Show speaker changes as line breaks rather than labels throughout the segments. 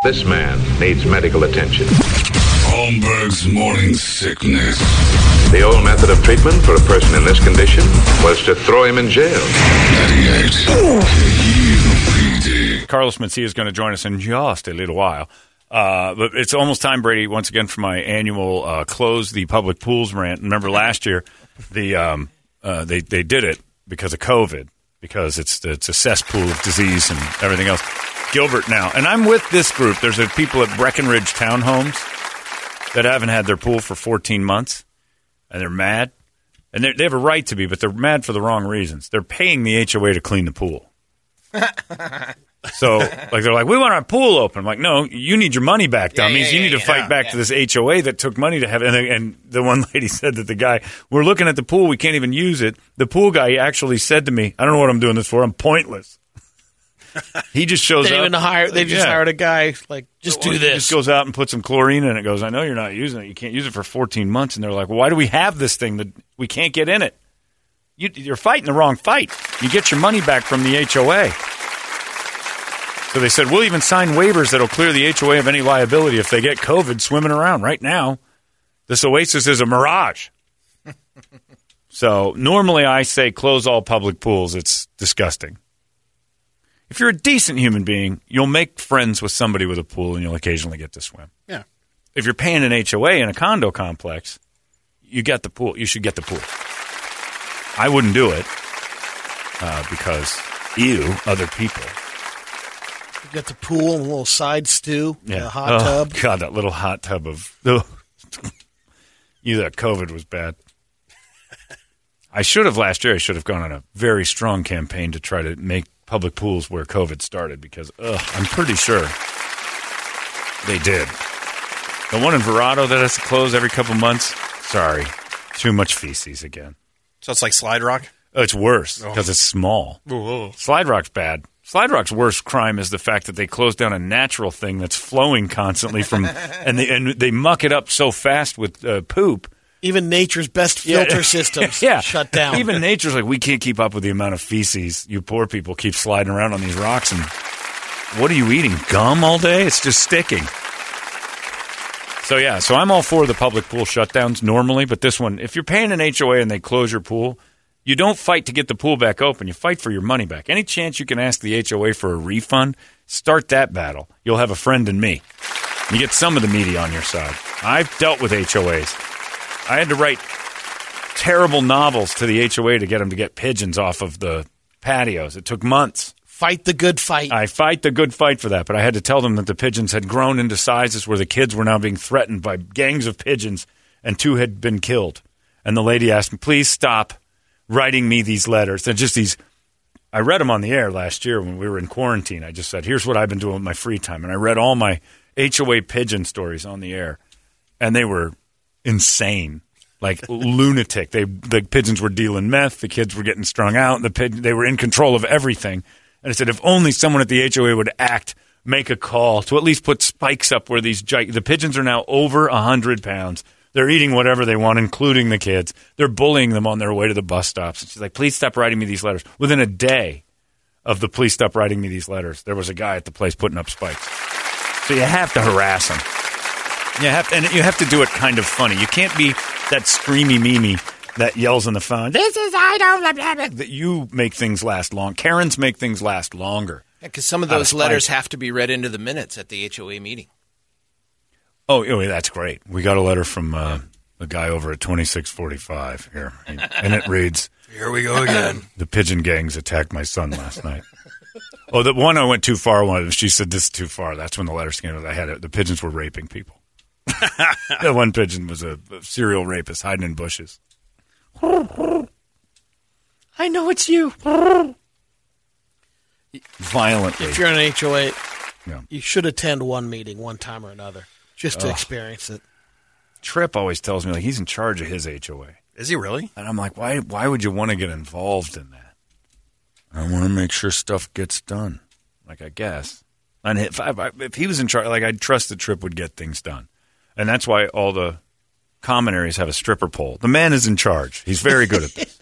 This man needs medical attention.
Holmberg's morning sickness.
The old method of treatment for a person in this condition was to throw him in jail.
98 KUPD.
Carlos Mencia is going to join us in just a little while. Uh, but it's almost time, Brady, once again for my annual uh, close the public pools rant. Remember last year, the um, uh, they they did it because of COVID, because it's it's a cesspool of disease and everything else. Gilbert now, and I'm with this group. There's a people at Breckenridge Townhomes that haven't had their pool for 14 months, and they're mad, and they're, they have a right to be, but they're mad for the wrong reasons. They're paying the HOA to clean the pool. So, like, they're like, we want our pool open. I'm like, no, you need your money back, dummies. you need to fight back to this HOA that took money to have it. And, and the one lady said that the guy, we're looking at the pool, we can't even use it. The pool guy actually said to me, I don't know what I'm doing this for. I'm pointless. he just shows
They
up.
didn't even hire. They just
Yeah.
hired a guy. Like, just do
He
this.
Just goes out and puts some chlorine in it. Goes, I know you're not using it. You can't use it for 14 months. And they're like, well, why do we have this thing that we can't get in it? You, you're fighting the wrong fight. You get your money back from the HOA. So they said, we'll even sign waivers that'll clear the HOA of any liability if they get COVID swimming around. Right now, this oasis is a mirage. so normally I say close all public pools. It's disgusting. If you're a decent human being, you'll make friends with somebody with a pool and you'll occasionally get to swim.
Yeah.
If you're paying an HOA in a condo complex, you get the pool. You should get the pool. I wouldn't do it uh, because, ew, other people.
You got the pool and a little side stew,
Yeah.
a hot
Oh,
tub.
God, that little hot tub of. Ugh. you thought COVID was bad. I should have last year. I should have gone on a very strong campaign to try to make public pools where COVID started because ugh, I'm pretty sure they did. The one in Verrado that has to close every couple months. Sorry, too much feces again.
So it's like Slide Rock?
Oh, it's worse because it's small. Slide Rock's bad. Slide Rock's worst crime is the fact that they close down a natural thing that's flowing constantly from, and they and they muck it up so fast with uh, poop.
Even nature's best filter systems
yeah,
shut down.
Even nature's like we can't keep up with the amount of feces you poor people keep sliding around on these rocks. And what are you eating? Gum all day? It's just sticking. So yeah, so I'm all for the public pool shutdowns normally, but this one, if you're paying an HOA and they close your pool, you don't fight to get the pool back open. You fight for your money back. Any chance you can ask the HOA for a refund, start that battle. You'll have a friend in me. You get some of the media on your side. I've dealt with HOAs. I had to write terrible novels to the HOA to get them to get pigeons off of the patios. It took months.
Fight the good fight.
I fight the good fight for that, but I had to tell them that the pigeons had grown into sizes where the kids were now being threatened by gangs of pigeons, and two had been killed. And the lady asked me, "Please stop writing me these letters." And just these, I read them on the air last year when we were in quarantine. I just said, "Here's what I've been doing with my free time," and I read all my HOA pigeon stories on the air, and they were insane. Like lunatic. They the pigeons were dealing meth. The kids were getting strung out. The they were in control of everything. And I said, if only someone at the HOA would act, make a call to at least put spikes up where these gi- the pigeons are now over a hundred pounds. They're eating whatever they want, including the kids. They're bullying them on their way to the bus stops. And she's like, please stop writing me these letters. Within a day of the please stop writing me these letters, there was a guy at the place putting up spikes. So you have to harass them. You have to, and you have to do it kind of funny. You can't be that screamy Mimi that yells on the phone. This is I don't blah, blah, blah," that you make things last long. Karens make things last longer.
Because some of
Out of
those letters have to be read into the minutes at the HOA meeting.
Oh, oh, that's great. We got a letter from uh, a guy over at twenty six forty five here, and it reads.
Here we go again.
The pigeon gangs attacked my son last night. Oh, the one I went too far. One she said this is too far. That's when the letters came. I had it. The pigeons were raping people. the one pigeon was a, a serial rapist hiding in bushes. I know it's you. Violently.
if you're in an HOA,
Yeah.
you should attend one meeting one time or another just to
Ugh.
experience it.
Trip always tells me like he's in charge of his HOA.
Is he really?
And I'm like, why? Why would you want to get involved in that? I want to make sure stuff gets done. Like I guess, and if I, if he was in charge, like I'd trust the Trip would get things done, and that's why all the common areas have a stripper pole. The man is in charge. He's very good at this.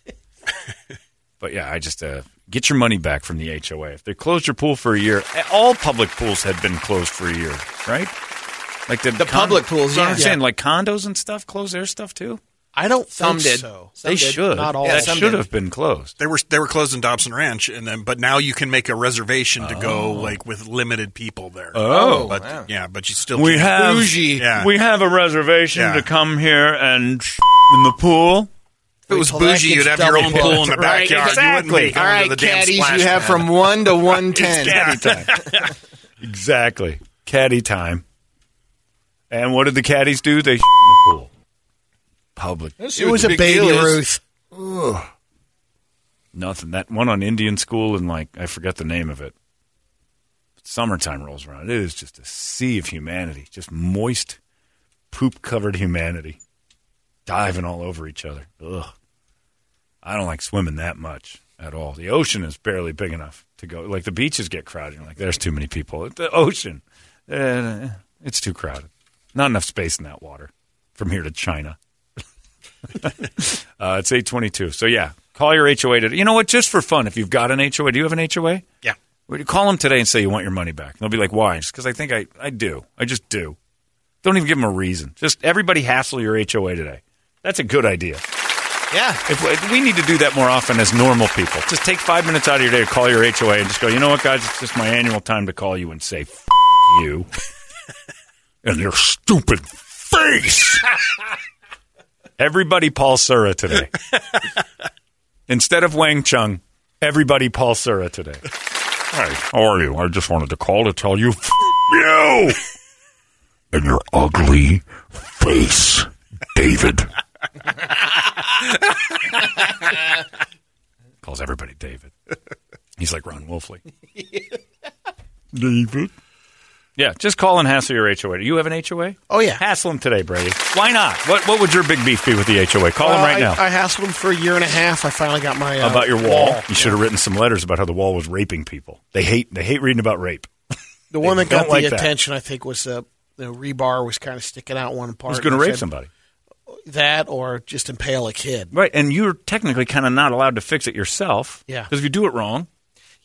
but yeah, I just uh, Get your money back from the HOA. If they closed your pool for a year, all public pools had been closed for a year, right? Like the,
The public pools,
That's what I'm
yeah.
saying. Like condos and stuff close their stuff too.
I don't
Some
think
did.
so.
Some
they
did.
should.
Not all.
That
some
should
did.
have been closed.
They were they were closed in Dobson Ranch, and then but now you can make a reservation to go oh. like with limited people there.
Oh. oh.
but
wow.
yeah, but you still
We
can't-
have
Bougie.
Yeah.
we have a reservation
Yeah.
to come here and in the pool.
If it was
Wait
bougie, you'd have your own pool in the.
Right,
backyard. You wouldn't
exactly.
be going
All
to the damn
caddies,
splash
you have
pad.
from one to one ten.
Caddy time. exactly. Caddy time. And what did the caddies do? They in the pool. Public.
It was a baby Ruth.
Nothing. That one on Indian School and like I forget the name of it. Summertime rolls around. It is just a sea of humanity, just moist, poop covered humanity, diving all over each other. Ugh. I don't like swimming that much at all. The ocean is barely big enough to go. Like the beaches get crowded. You're like there's too many people. The ocean, eh, it's too crowded. Not enough space in that water from here to China. Uh, it's eight twenty-two. So yeah, call your HOA today. You know what? Just for fun, if you've got an HOA, do you have an HOA?
Yeah.
Well, you call them today and say you want your money back. And they'll be like, "Why?" Just because I think I, I do. I just do. Don't even give them a reason. Just everybody hassle your HOA today. That's a good idea.
Yeah.
If, if we need to do that more often as normal people, just take five minutes out of your day to call your HOA and just go. You know what, guys? It's just my annual time to call you and say F- you and your stupid face. Everybody Paul Sura today. Instead of Wang Chung, everybody Paul Sura today. Hi, how are you? I just wanted to call to tell you F- you and your ugly face, David. Calls everybody David. He's like Ron Wolfley. David. Yeah, just call and hassle your HOA. Do you have an HOA?
Oh, yeah.
Hassle him today, Brady. Why not? What What would your big beef be with the HOA? Call him
Well,
right
I,
now.
I hassled him for a year and a half. I finally got my uh,
about your wall. You should have written some letters about how the wall was raping people. They hate they hate reading about rape.
The one that got
don't like
the
that.
attention, I think, was uh, the rebar was kind of sticking out one part.
Who's going to rape
said
somebody?
That or just impale a kid.
Right, and you're technically kind of not allowed to fix it yourself.
Yeah.
because if you do it wrong,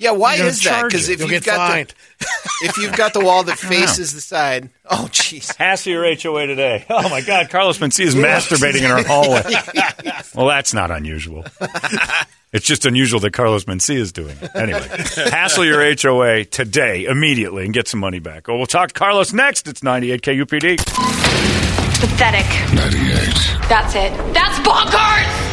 Yeah, why is that? Because if
You'll
you've got
fined.
the if you've got the wall that faces the side, oh jeez,
hassle your HOA today. Oh my God, Carlos Mencia is masturbating in our hallway. well, that's not unusual. It's just unusual that Carlos Mencia is doing it. Anyway, hassle your HOA today, immediately, and get some money back. Oh, we'll talk to Carlos next. It's 98 KUPD.
Pathetic.
98.
That's it. That's bonkers!